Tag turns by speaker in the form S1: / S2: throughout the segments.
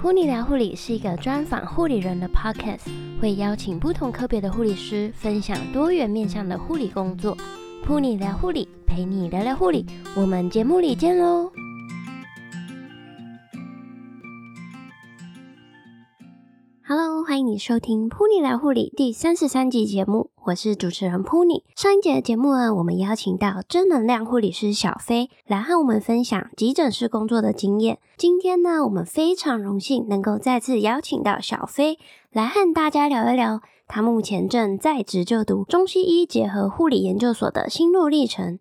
S1: 普尼聊护理是一个专访护理人的 podcast，会邀请不同科别的护理师分享多元面向的护理工作。普尼聊护理，陪你聊聊护理，我们节目里见喽你收听《Pony 聊护理》第三十三集节目，我是主持人 Pony。上一节的节目呢，我们邀请到正能量护理师小飞来和我们分享急诊室工作的经验。今天呢，我们非常荣幸能够再次邀请到小飞来和大家聊一聊他目前正在职就读中西医结合护理研究所的心路历程。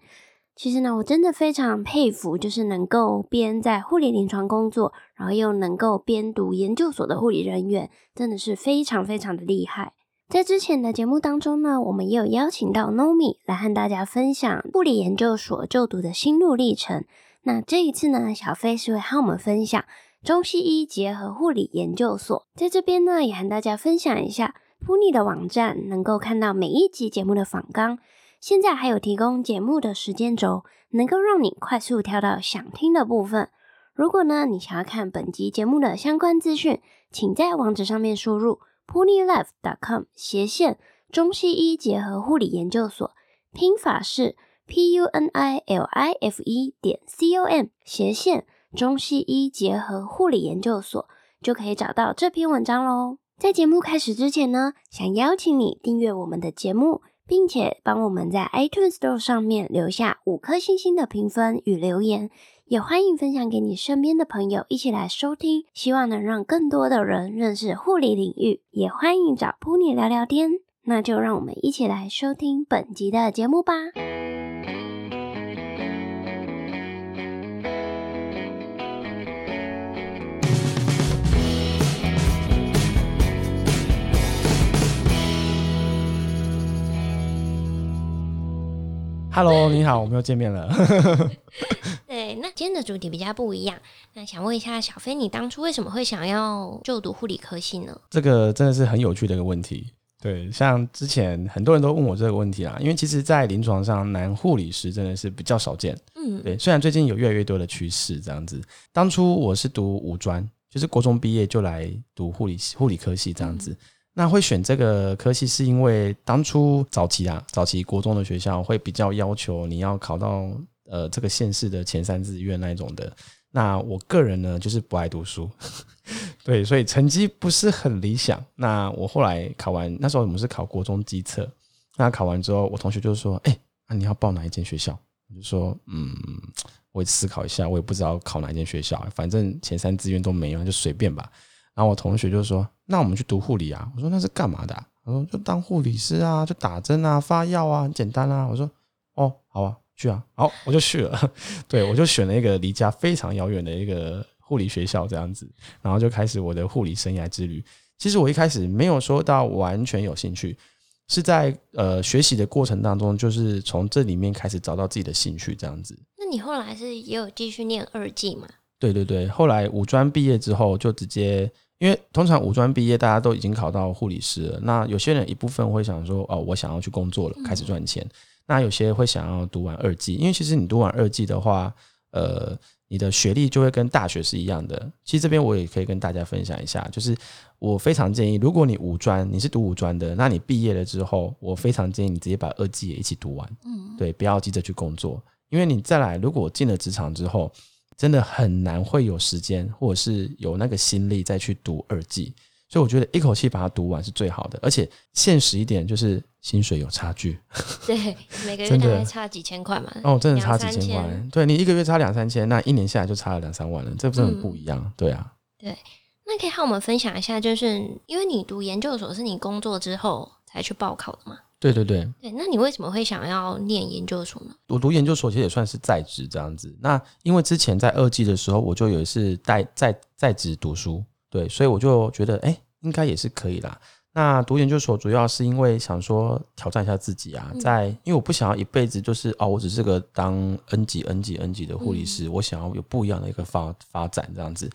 S1: 其实呢，我真的非常佩服，就是能够边在护理临床工作，然后又能够边读研究所的护理人员，真的是非常非常的厉害。在之前的节目当中呢，我们也有邀请到 Nomi 来和大家分享护理研究所就读的心路历程。那这一次呢，小飞是会和我们分享中西医结合护理研究所。在这边呢，也和大家分享一下噗妮的网站，能够看到每一集节目的访纲。现在还有提供节目的时间轴，能够让你快速跳到想听的部分。如果呢，你想要看本集节目的相关资讯，请在网址上面输入 punilife.com 斜线中西医结合护理研究所，拼法是 p u n i l i f e 点 c o m 斜线中西医结合护理研究所，就可以找到这篇文章喽。在节目开始之前呢，想邀请你订阅我们的节目。并且帮我们在 iTunes Store 上面留下五颗星星的评分与留言，也欢迎分享给你身边的朋友一起来收听，希望能让更多的人认识护理领域。也欢迎找 Pony 聊聊天，那就让我们一起来收听本集的节目吧。
S2: Hello，你好，我们又见面了。
S1: 对，那今天的主题比较不一样。那想问一下小飞，你当初为什么会想要就读护理科系呢？
S2: 这个真的是很有趣的一个问题。对，像之前很多人都问我这个问题啦，因为其实，在临床上，男护理师真的是比较少见。嗯，对。虽然最近有越来越多的趋势这样子，当初我是读五专，就是国中毕业就来读护理护理科系这样子。嗯那会选这个科系，是因为当初早期啊，早期国中的学校会比较要求你要考到呃这个县市的前三志愿那一种的。那我个人呢，就是不爱读书，对，所以成绩不是很理想。那我后来考完，那时候我们是考国中基测，那考完之后，我同学就说：“哎、那你要报哪一间学校？”我就说：“嗯，我思考一下，我也不知道考哪一间学校，反正前三志愿都没有，就随便吧。”然后我同学就说：“那我们去读护理啊？”我说：“那是干嘛的啊？”他说：“就当护理师啊，就打针啊，发药啊，很简单啊。”我说：“哦，好啊，去啊。”好，我就去了。对，我就选了一个离家非常遥远的一个护理学校，这样子，然后就开始我的护理生涯之旅。其实我一开始没有说到完全有兴趣，是在呃学习的过程当中，就是从这里面开始找到自己的兴趣，这样子。
S1: 那你后来是也有继续念二技吗？
S2: 对对对，后来五专毕业之后就直接。因为通常五专毕业，大家都已经考到护理师了。那有些人一部分会想说，哦，我想要去工作了，开始赚钱。那有些会想要读完二技，因为其实你读完二技的话，呃，你的学历就会跟大学是一样的。其实这边我也可以跟大家分享一下，就是我非常建议，如果你五专你是读五专的，那你毕业了之后，我非常建议你直接把二技也一起读完。嗯，对，不要急着去工作，因为你再来，如果进了职场之后。真的很难会有时间，或者是有那个心力再去读二技，所以我觉得一口气把它读完是最好的。而且现实一点，就是薪水有差距。
S1: 对，每个月大概差几千块嘛。
S2: 哦，真的差几千块。对，你一个月差两三千，那一年下来就差了两三万了，这真的不一样。嗯、对啊。
S1: 对，那可以和我们分享一下，就是因为你读研究所是你工作之后才去报考的吗？
S2: 对对对，
S1: 对，那你为什么会想要念研究所呢？
S2: 我读研究所其实也算是在职这样子。那因为之前在二技的时候，我就有一次在在在职读书，对，所以我就觉得，哎，应该也是可以啦。那读研究所主要是因为想说挑战一下自己啊，在因为我不想要一辈子就是哦，我只是个当 N 级 N 级 N 级的护理师，我想要有不一样的一个发发展这样子。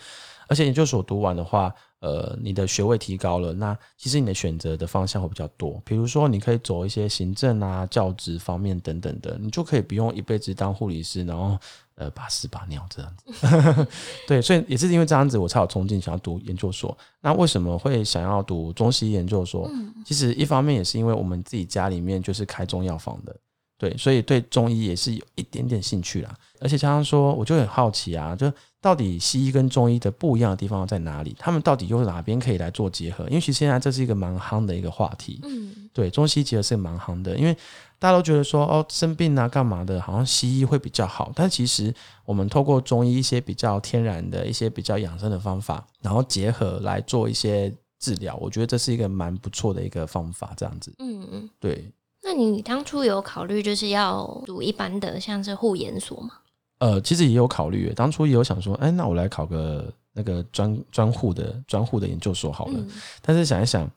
S2: 而且研究所读完的话，呃，你的学位提高了，那其实你的选择的方向会比较多。比如说，你可以走一些行政啊、教职方面等等的，你就可以不用一辈子当护理师，然后呃把屎把尿这样子。对，所以也是因为这样子，我才有冲劲想要读研究所。那为什么会想要读中西医研究所？嗯，其实一方面也是因为我们自己家里面就是开中药房的。对，所以对中医也是有一点点兴趣啦，而且常常说，我就很好奇啊，就到底西医跟中医的不一样的地方在哪里？他们到底又是哪边可以来做结合？因为其实现在这是一个蛮夯的一个话题。嗯，对，中西结合是蛮夯的，因为大家都觉得说，哦，生病啊，干嘛的，好像西医会比较好。但其实我们透过中医一些比较天然的一些比较养生的方法，然后结合来做一些治疗，我觉得这是一个蛮不错的一个方法。这样子，嗯嗯，对。
S1: 那你当初有考虑就是要读一般的像是护研所吗？
S2: 呃，其实也有考虑，当初也有想说，哎，那我来考个那个专专护的专护的研究所好了。嗯、但是想一想，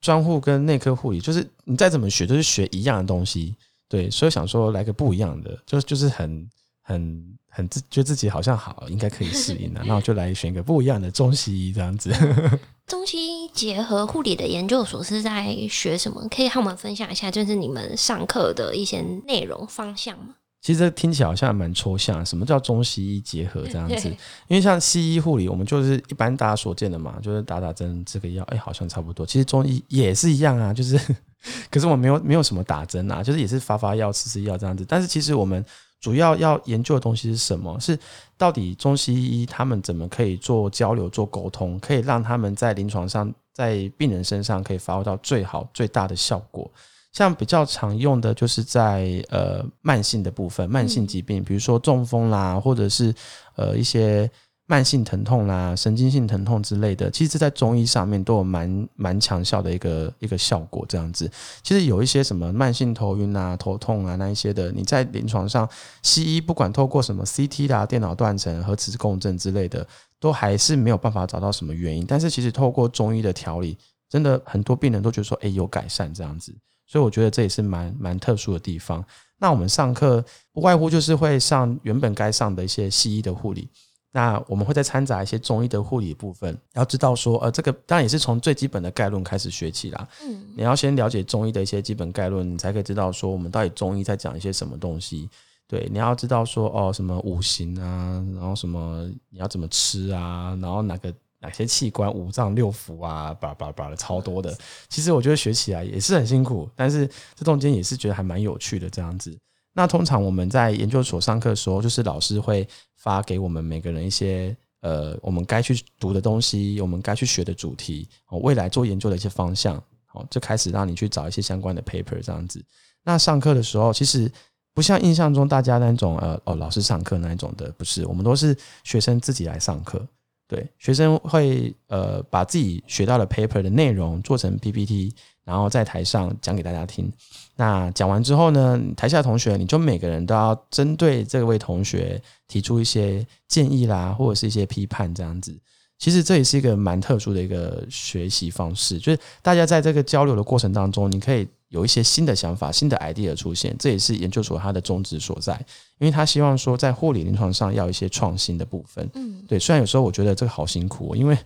S2: 专护跟内科护理，就是你再怎么学，都是学一样的东西，对，所以想说来个不一样的，就就是很很很自觉得自己好像好，应该可以适应的，那我就来选个不一样的中西医这样子。
S1: 中西医结合护理的研究所是在学什么？可以和我们分享一下，就是你们上课的一些内容方向吗？
S2: 其实这听起来好像蛮抽象。什么叫中西医结合这样子？因为像西医护理，我们就是一般大家所见的嘛，就是打打针，吃个药，哎，好像差不多。其实中医也是一样啊，就是，可是我没有没有什么打针啊，就是也是发发药、吃吃药这样子。但是其实我们。主要要研究的东西是什么？是到底中西医他们怎么可以做交流、做沟通，可以让他们在临床上、在病人身上可以发挥到最好、最大的效果。像比较常用的就是在呃慢性的部分，慢性疾病，比如说中风啦，或者是呃一些。慢性疼痛啦，神经性疼痛之类的，其实在中医上面都有蛮蛮强效的一个一个效果。这样子，其实有一些什么慢性头晕啊、头痛啊那一些的，你在临床上，西医不管透过什么 CT 啦、电脑断层、核磁共振之类的，都还是没有办法找到什么原因。但是其实透过中医的调理，真的很多病人都觉得说，哎，有改善这样子。所以我觉得这也是蛮蛮特殊的地方。那我们上课不外乎就是会上原本该上的一些西医的护理。那我们会再掺杂一些中医的护理部分，要知道说，呃，这个当然也是从最基本的概论开始学起啦。嗯，你要先了解中医的一些基本概论，你才可以知道说我们到底中医在讲一些什么东西。对，你要知道说，哦，什么五行啊，然后什么你要怎么吃啊，然后哪个哪些器官五脏六腑啊，叭叭叭的超多的。其实我觉得学起来也是很辛苦，但是这中间也是觉得还蛮有趣的这样子。那通常我们在研究所上课的时候，就是老师会发给我们每个人一些呃，我们该去读的东西，我们该去学的主题，哦，未来做研究的一些方向，哦，就开始让你去找一些相关的 paper 这样子。那上课的时候，其实不像印象中大家那种呃哦，老师上课那一种的，不是，我们都是学生自己来上课。对，学生会呃把自己学到的 paper 的内容做成 PPT，然后在台上讲给大家听。那讲完之后呢，台下同学你就每个人都要针对这位同学提出一些建议啦，或者是一些批判这样子。其实这也是一个蛮特殊的一个学习方式，就是大家在这个交流的过程当中，你可以。有一些新的想法、新的 idea 出现，这也是研究所它的宗旨所在。因为他希望说，在护理临床上要一些创新的部分。嗯，对。虽然有时候我觉得这个好辛苦，因为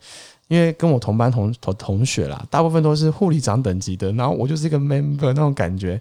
S2: 因为跟我同班同同同学啦，大部分都是护理长等级的，然后我就是一个 member 那种感觉，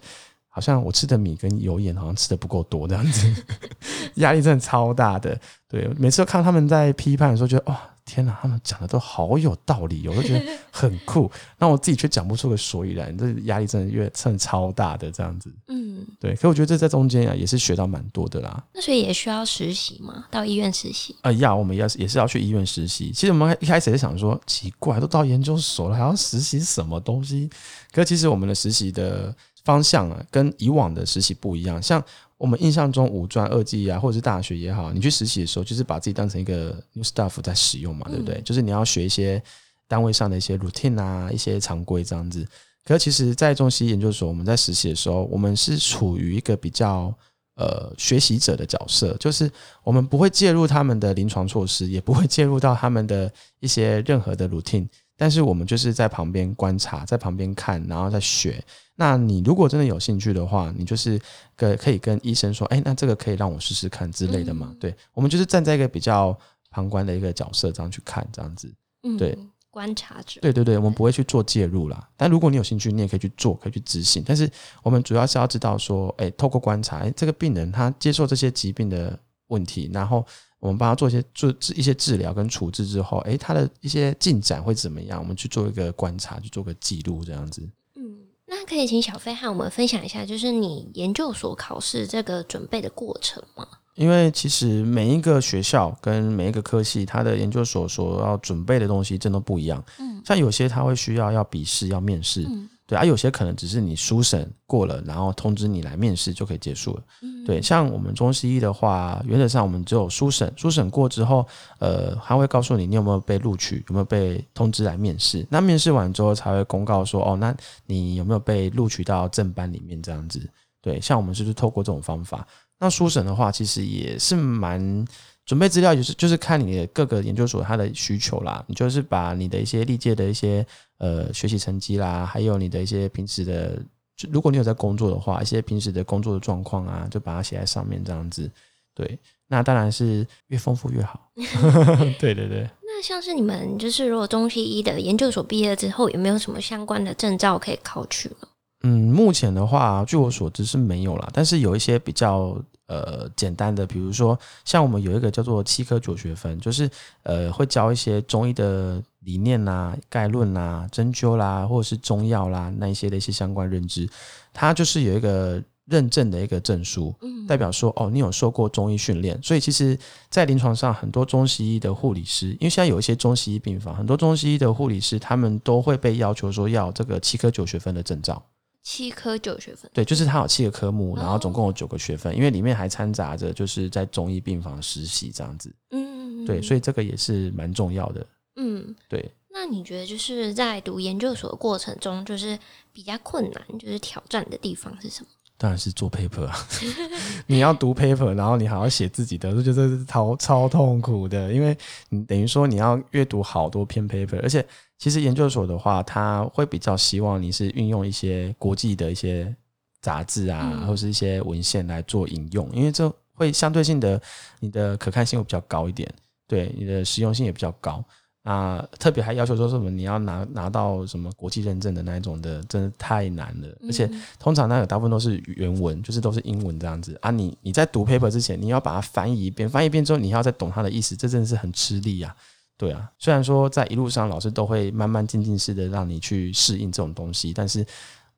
S2: 好像我吃的米跟油盐好像吃的不够多这样子，压力真的超大的。对，每次都看他们在批判的时候，觉得哇。天哪，他们讲的都好有道理，我都觉得很酷。那我自己却讲不出个所以然，这压力真的越真的超大的这样子。嗯，对。可我觉得这在中间啊，也是学到蛮多的啦。
S1: 那所以也需要实习吗？到医院实习？
S2: 呃，要我们要也是要去医院实习。其实我们一开始也想说，奇怪，都到研究所了，还要实习什么东西？可其实我们的实习的方向啊，跟以往的实习不一样。像我们印象中五专二技啊，或者是大学也好，你去实习的时候，就是把自己当成一个 new staff 在使用嘛，对不对？嗯、就是你要学一些单位上的一些 routine 啊，一些常规这样子。可是其实，在中西研究所，我们在实习的时候，我们是处于一个比较呃学习者的角色，就是我们不会介入他们的临床措施，也不会介入到他们的一些任何的 routine。但是我们就是在旁边观察，在旁边看，然后再学。那你如果真的有兴趣的话，你就是跟可以跟医生说，哎，那这个可以让我试试看之类的嘛。嗯、对，我们就是站在一个比较旁观的一个角色这样去看，这样子。嗯，对，
S1: 观察者。
S2: 对对对，我们不会去做介入啦。但如果你有兴趣，你也可以去做，可以去执行。但是我们主要是要知道说，哎，透过观察，哎，这个病人他接受这些疾病的问题，然后我们帮他做一些做一些治疗跟处置之后，诶，他的一些进展会怎么样？我们去做一个观察，去做个记录，这样子。
S3: 嗯，那可以请小飞和我们分享一下，就是你研究所考试这个准备的过程吗？
S2: 因为其实每一个学校跟每一个科系，它的研究所所要准备的东西真的不一样。嗯，像有些他会需要要笔试要面试。嗯对啊，有些可能只是你书审过了，然后通知你来面试就可以结束了。嗯、对，像我们中西医的话，原则上我们只有书审，书审过之后，呃，他会告诉你你有没有被录取，有没有被通知来面试。那面试完之后才会公告说，哦，那你有没有被录取到正班里面这样子？对，像我们就是透过这种方法。那书审的话，其实也是蛮。准备资料就是就是看你的各个研究所它的需求啦，你就是把你的一些历届的一些呃学习成绩啦，还有你的一些平时的，如果你有在工作的话，一些平时的工作的状况啊，就把它写在上面这样子。对，那当然是越丰富越好。对对对。
S3: 那像是你们就是如果中西医的研究所毕业之后，有没有什么相关的证照可以考取呢？
S2: 嗯，目前的话，据我所知是没有啦，但是有一些比较。呃，简单的，比如说像我们有一个叫做七科九学分，就是呃会教一些中医的理念啊、概论啊、针灸啦，或者是中药啦那一些的一些相关认知，它就是有一个认证的一个证书，代表说哦，你有受过中医训练，所以其实，在临床上很多中西医的护理师，因为现在有一些中西医病房，很多中西医的护理师他们都会被要求说要这个七科九学分的证照。
S3: 七科九学分，
S2: 对，就是它有七个科目，然后总共有九个学分，哦、因为里面还掺杂着就是在中医病房实习这样子。嗯，对，所以这个也是蛮重要的。嗯，对。
S3: 那你觉得就是在读研究所的过程中，就是比较困难，就是挑战的地方是什么？
S2: 当然是做 paper 啊！你要读 paper，然后你还要写自己的，我觉得是超超痛苦的，因为你等于说你要阅读好多篇 paper，而且其实研究所的话，他会比较希望你是运用一些国际的一些杂志啊，嗯、或是一些文献来做引用，因为这会相对性的你的可看性会比较高一点，对，你的实用性也比较高。啊，特别还要求说什么你要拿拿到什么国际认证的那一种的，真的太难了。嗯、而且通常那个大部分都是原文，就是都是英文这样子啊。你你在读 paper 之前，你要把它翻译一遍，翻译一遍之后，你要再懂它的意思，这真的是很吃力啊。对啊，虽然说在一路上老师都会慢慢渐进式的让你去适应这种东西，但是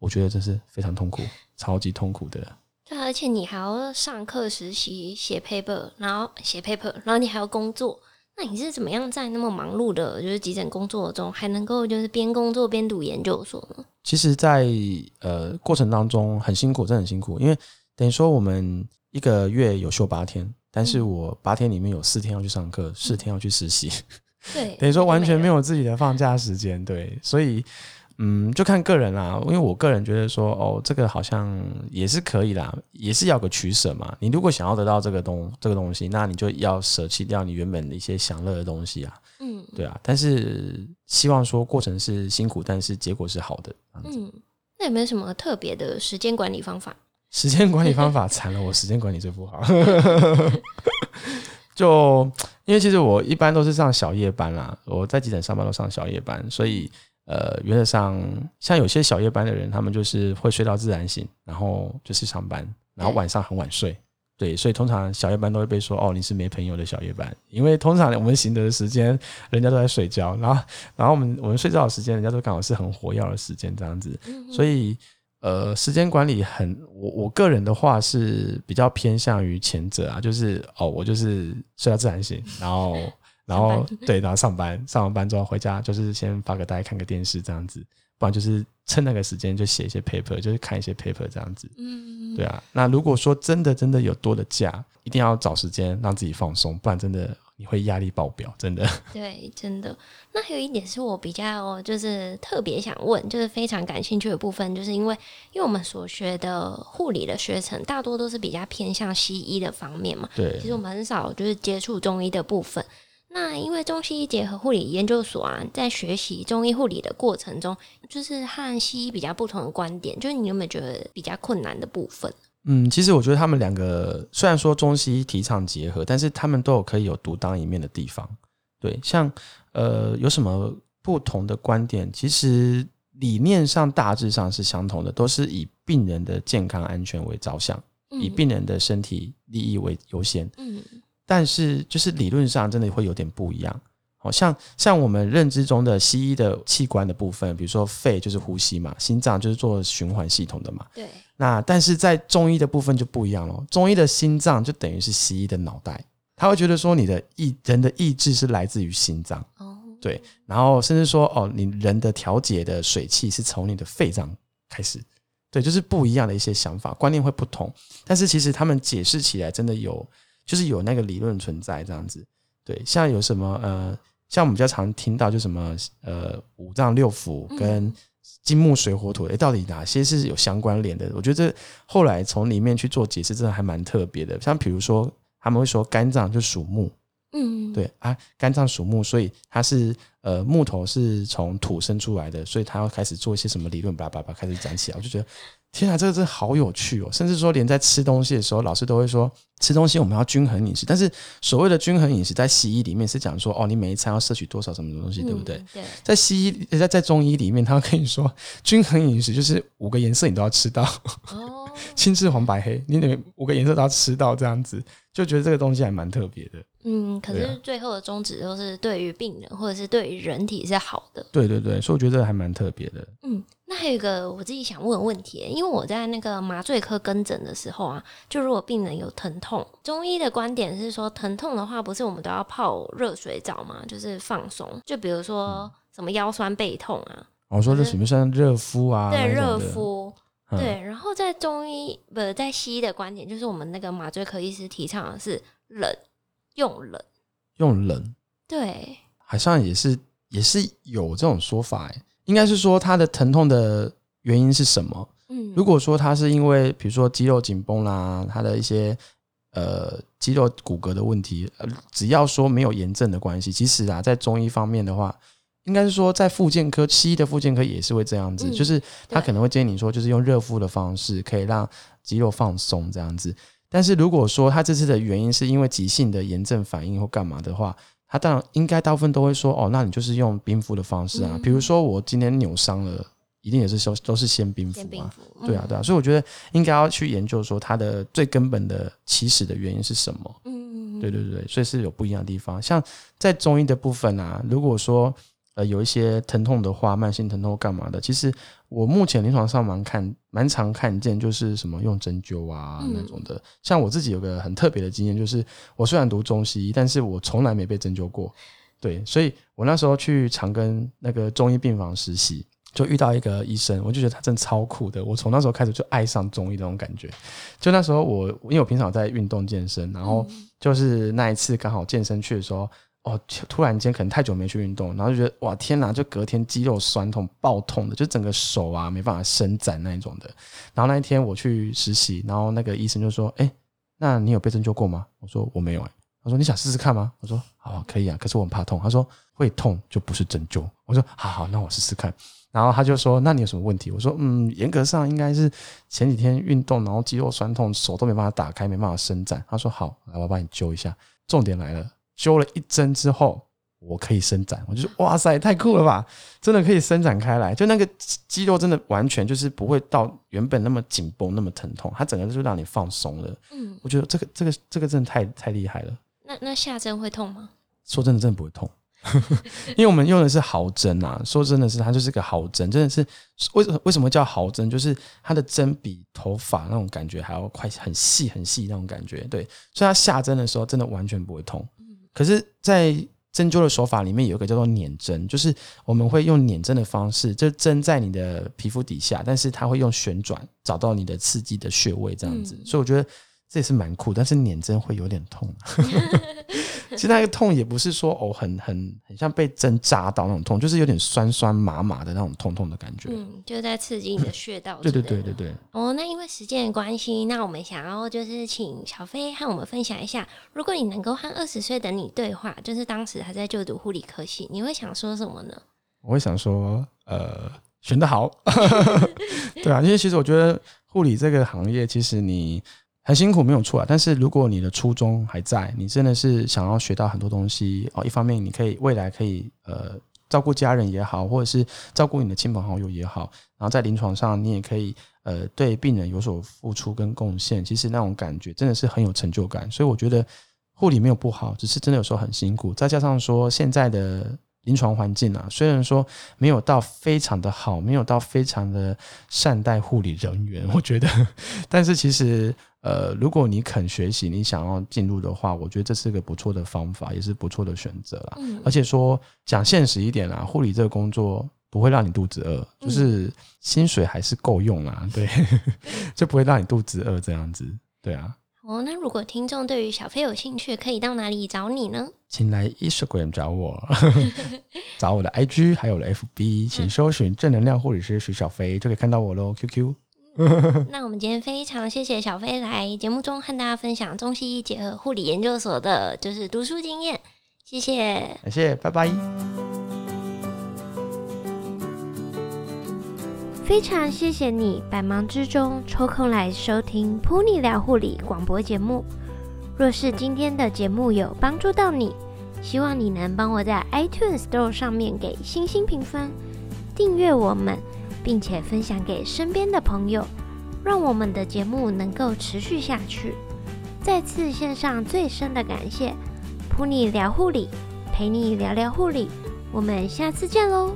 S2: 我觉得这是非常痛苦，超级痛苦的。
S3: 对，而且你还要上课实习写 paper，然后写 paper，然后你还要工作。那你是怎么样在那么忙碌的，就是急诊工作中，还能够就是边工作边读研究所呢？
S2: 其实在，在呃过程当中很辛苦，真的很辛苦，因为等于说我们一个月有休八天，但是我八天里面有四天要去上课，四天要去实习，对，等于说完全没有自己的放假时间，对，所以。嗯，就看个人啦，因为我个人觉得说，哦，这个好像也是可以啦，也是要个取舍嘛。你如果想要得到这个东这个东西，那你就要舍弃掉你原本的一些享乐的东西啊。嗯，对啊。但是希望说过程是辛苦，但是结果是好的。
S3: 嗯，那有没有什么特别的时间管理方法？
S2: 时间管理方法惨了，我时间管理最不好。就因为其实我一般都是上小夜班啦，我在急诊上班都上小夜班，所以。呃，原则上，像有些小夜班的人，他们就是会睡到自然醒，然后就是上班，然后晚上很晚睡。对，所以通常小夜班都会被说哦，你是没朋友的小夜班，因为通常我们醒的时间，人家都在睡觉，然后，然后我们我们睡觉的时间，人家都刚好是很活跃的时间，这样子。所以，呃，时间管理很，我我个人的话是比较偏向于前者啊，就是哦，我就是睡到自然醒，然后。然后对，然后上班，上完班之后回家，就是先发个呆，看个电视这样子，不然就是趁那个时间就写一些 paper，就是看一些 paper 这样子。嗯，对啊。那如果说真的真的有多的假，一定要找时间让自己放松，不然真的你会压力爆表，真的。
S3: 对，真的。那还有一点是我比较就是特别想问，就是非常感兴趣的部分，就是因为因为我们所学的护理的学程大多都是比较偏向西医的方面嘛。对。其实我们很少就是接触中医的部分。那因为中西医结合护理研究所啊，在学习中医护理的过程中，就是和西医比较不同的观点，就是你有没有觉得比较困难的部分？
S2: 嗯，其实我觉得他们两个虽然说中西医提倡结合，但是他们都有可以有独当一面的地方。对，像呃有什么不同的观点？其实理念上大致上是相同的，都是以病人的健康安全为着想，以病人的身体利益为优先。嗯。但是就是理论上真的会有点不一样。好像像我们认知中的西医的器官的部分，比如说肺就是呼吸嘛，心脏就是做循环系统的嘛。
S1: 对。
S2: 那但是在中医的部分就不一样了，中医的心脏就等于是西医的脑袋，他会觉得说你的意人的意志是来自于心脏。哦。对。然后甚至说哦，你人的调节的水气是从你的肺脏开始。对，就是不一样的一些想法观念会不同，但是其实他们解释起来真的有，就是有那个理论存在这样子。对，像有什么呃。像我们比较常听到，就什么呃五脏六腑跟金木水火土，诶、欸，到底哪些是有相关联的？我觉得这后来从里面去做解释，真的还蛮特别的。像比如说，他们会说肝脏就属木，嗯，对啊，肝脏属木，所以它是呃木头是从土生出来的，所以它要开始做一些什么理论，叭叭叭开始讲起来，我就觉得。天啊，这个真的好有趣哦！甚至说，连在吃东西的时候，老师都会说，吃东西我们要均衡饮食。但是，所谓的均衡饮食，在西医里面是讲说，哦，你每一餐要摄取多少什么东西，对不对？对。在西医，在在中医里面，他会跟你说，均衡饮食就是五个颜色你都要吃到。哦。青赤黄白黑，你得五个颜色都要吃到，这样子就觉得这个东西还蛮特别的。
S1: 嗯，可是最后的宗旨都是对于病人或者是对于人体是好的。
S2: 对对对，所以我觉得这个还蛮特别的。嗯。
S1: 那还有一个我自己想问的问题，因为我在那个麻醉科跟诊的时候啊，就如果病人有疼痛，中医的观点是说，疼痛的话不是我们都要泡热水澡吗？就是放松，就比如说什么腰酸背痛啊，
S2: 我说这什么像热敷啊？
S1: 对，热敷，嗯、对。然后在中医不是在西医的观点，就是我们那个麻醉科医师提倡的是冷，用冷，
S2: 用冷，
S1: 对，
S2: 好像也是也是有这种说法哎。应该是说他的疼痛的原因是什么？嗯，如果说他是因为比如说肌肉紧绷啦，他的一些呃肌肉骨骼的问题，呃，只要说没有炎症的关系，其实啊，在中医方面的话，应该是说在复健科，西医的复健科也是会这样子，嗯，就是他可能会建议你说，就是用热敷的方式可以让肌肉放松这样子。但是如果说他这次的原因是因为急性的炎症反应或干嘛的话，他当然应该大部分都会说哦，那你就是用冰敷的方式啊。比如说我今天扭伤了，一定也是说都是先冰敷嘛。对啊，对啊。所以我觉得应该要去研究说它的最根本的起始的原因是什么。嗯，对对对，所以是有不一样的地方。像在中医的部分啊，如果说。呃，有一些疼痛的话，慢性疼痛干嘛的？其实我目前临床上蛮看蛮常看见，就是什么用针灸啊、嗯、那种的。像我自己有个很特别的经验，就是我虽然读中西医，但是我从来没被针灸过。对，所以我那时候去长庚那个中医病房实习，就遇到一个医生，我就觉得他真的超酷的。我从那时候开始就爱上中医那种感觉。就那时候我因为我平常在运动健身，然后就是那一次刚好健身去的时候。哦，突然间可能太久没去运动，然后就觉得哇天哪，就隔天肌肉酸痛、爆痛的，就整个手啊没办法伸展那一种的。然后那一天我去实习，然后那个医生就说：“哎、欸，那你有被针灸过吗？”我说：“我没有。”哎，他说：“你想试试看吗？”我说：“好，可以啊，可是我很怕痛。”他说：“会痛就不是针灸。”我说：“好好，那我试试看。”然后他就说：“那你有什么问题？”我说：“嗯，严格上应该是前几天运动，然后肌肉酸痛，手都没办法打开，没办法伸展。”他说：“好，来，我帮你灸一下。”重点来了。灸了一针之后，我可以伸展，我就说哇塞，太酷了吧！真的可以伸展开来，就那个肌肉真的完全就是不会到原本那么紧绷、那么疼痛，它整个就让你放松了。嗯，我觉得这个、这个、这个真的太太厉害了。
S1: 那那下针会痛吗？
S2: 说真的，真的不会痛，因为我们用的是毫针啊。说真的是，它就是个毫针，真的是为什么为什么叫毫针？就是它的针比头发那种感觉还要快，很细很细那种感觉。对，所以它下针的时候真的完全不会痛。可是，在针灸的手法里面有一个叫做捻针，就是我们会用捻针的方式，就针在你的皮肤底下，但是它会用旋转找到你的刺激的穴位，这样子。所以我觉得这也是蛮酷，但是捻针会有点痛。其实那个痛也不是说哦，很很很像被针扎到那种痛，就是有点酸酸麻麻的那种痛痛的感觉。
S1: 嗯，就是在刺激你的穴道。
S2: 对对对对对。
S1: 哦，那因为时间的关系，那我们想要就是请小飞和我们分享一下，如果你能够和二十岁的你对话，就是当时还在就读护理科系，你会想说什么呢？
S2: 我会想说，呃，选得好。对啊，因为其实我觉得护理这个行业，其实你。很辛苦没有错啊，但是如果你的初衷还在，你真的是想要学到很多东西哦。一方面你可以未来可以呃照顾家人也好，或者是照顾你的亲朋好友也好，然后在临床上你也可以呃对病人有所付出跟贡献。其实那种感觉真的是很有成就感，所以我觉得护理没有不好，只是真的有时候很辛苦。再加上说现在的临床环境啊，虽然说没有到非常的好，没有到非常的善待护理人员，我觉得，但是其实呃，如果你肯学习，你想要进入的话，我觉得这是个不错的方法，也是不错的选择啦。嗯、而且说讲现实一点啦，护理这个工作不会让你肚子饿，就是薪水还是够用啦，对，就不会让你肚子饿这样子，对啊。
S3: 哦，那如果听众对于小飞有兴趣，可以到哪里找你呢？
S2: 请来 Instagram 找我，找我的 IG，还有了 FB，请搜寻正能量护理师徐小飞，就可以看到我喽。QQ。
S3: 那我们今天非常谢谢小飞来节目中和大家分享中西医结合护理研究所的，就是读书经验，谢谢，
S2: 感谢，拜拜。
S3: 非常谢谢你百忙之中抽空来收听《Pony 聊护理》广播节目。若是今天的节目有帮助到你，希望你能帮我在 iTunes Store 上面给星星评分、订阅我们，并且分享给身边的朋友，让我们的节目能够持续下去。再次献上最深的感谢，《噗妮聊护理》陪你聊聊护理，我们下次见喽。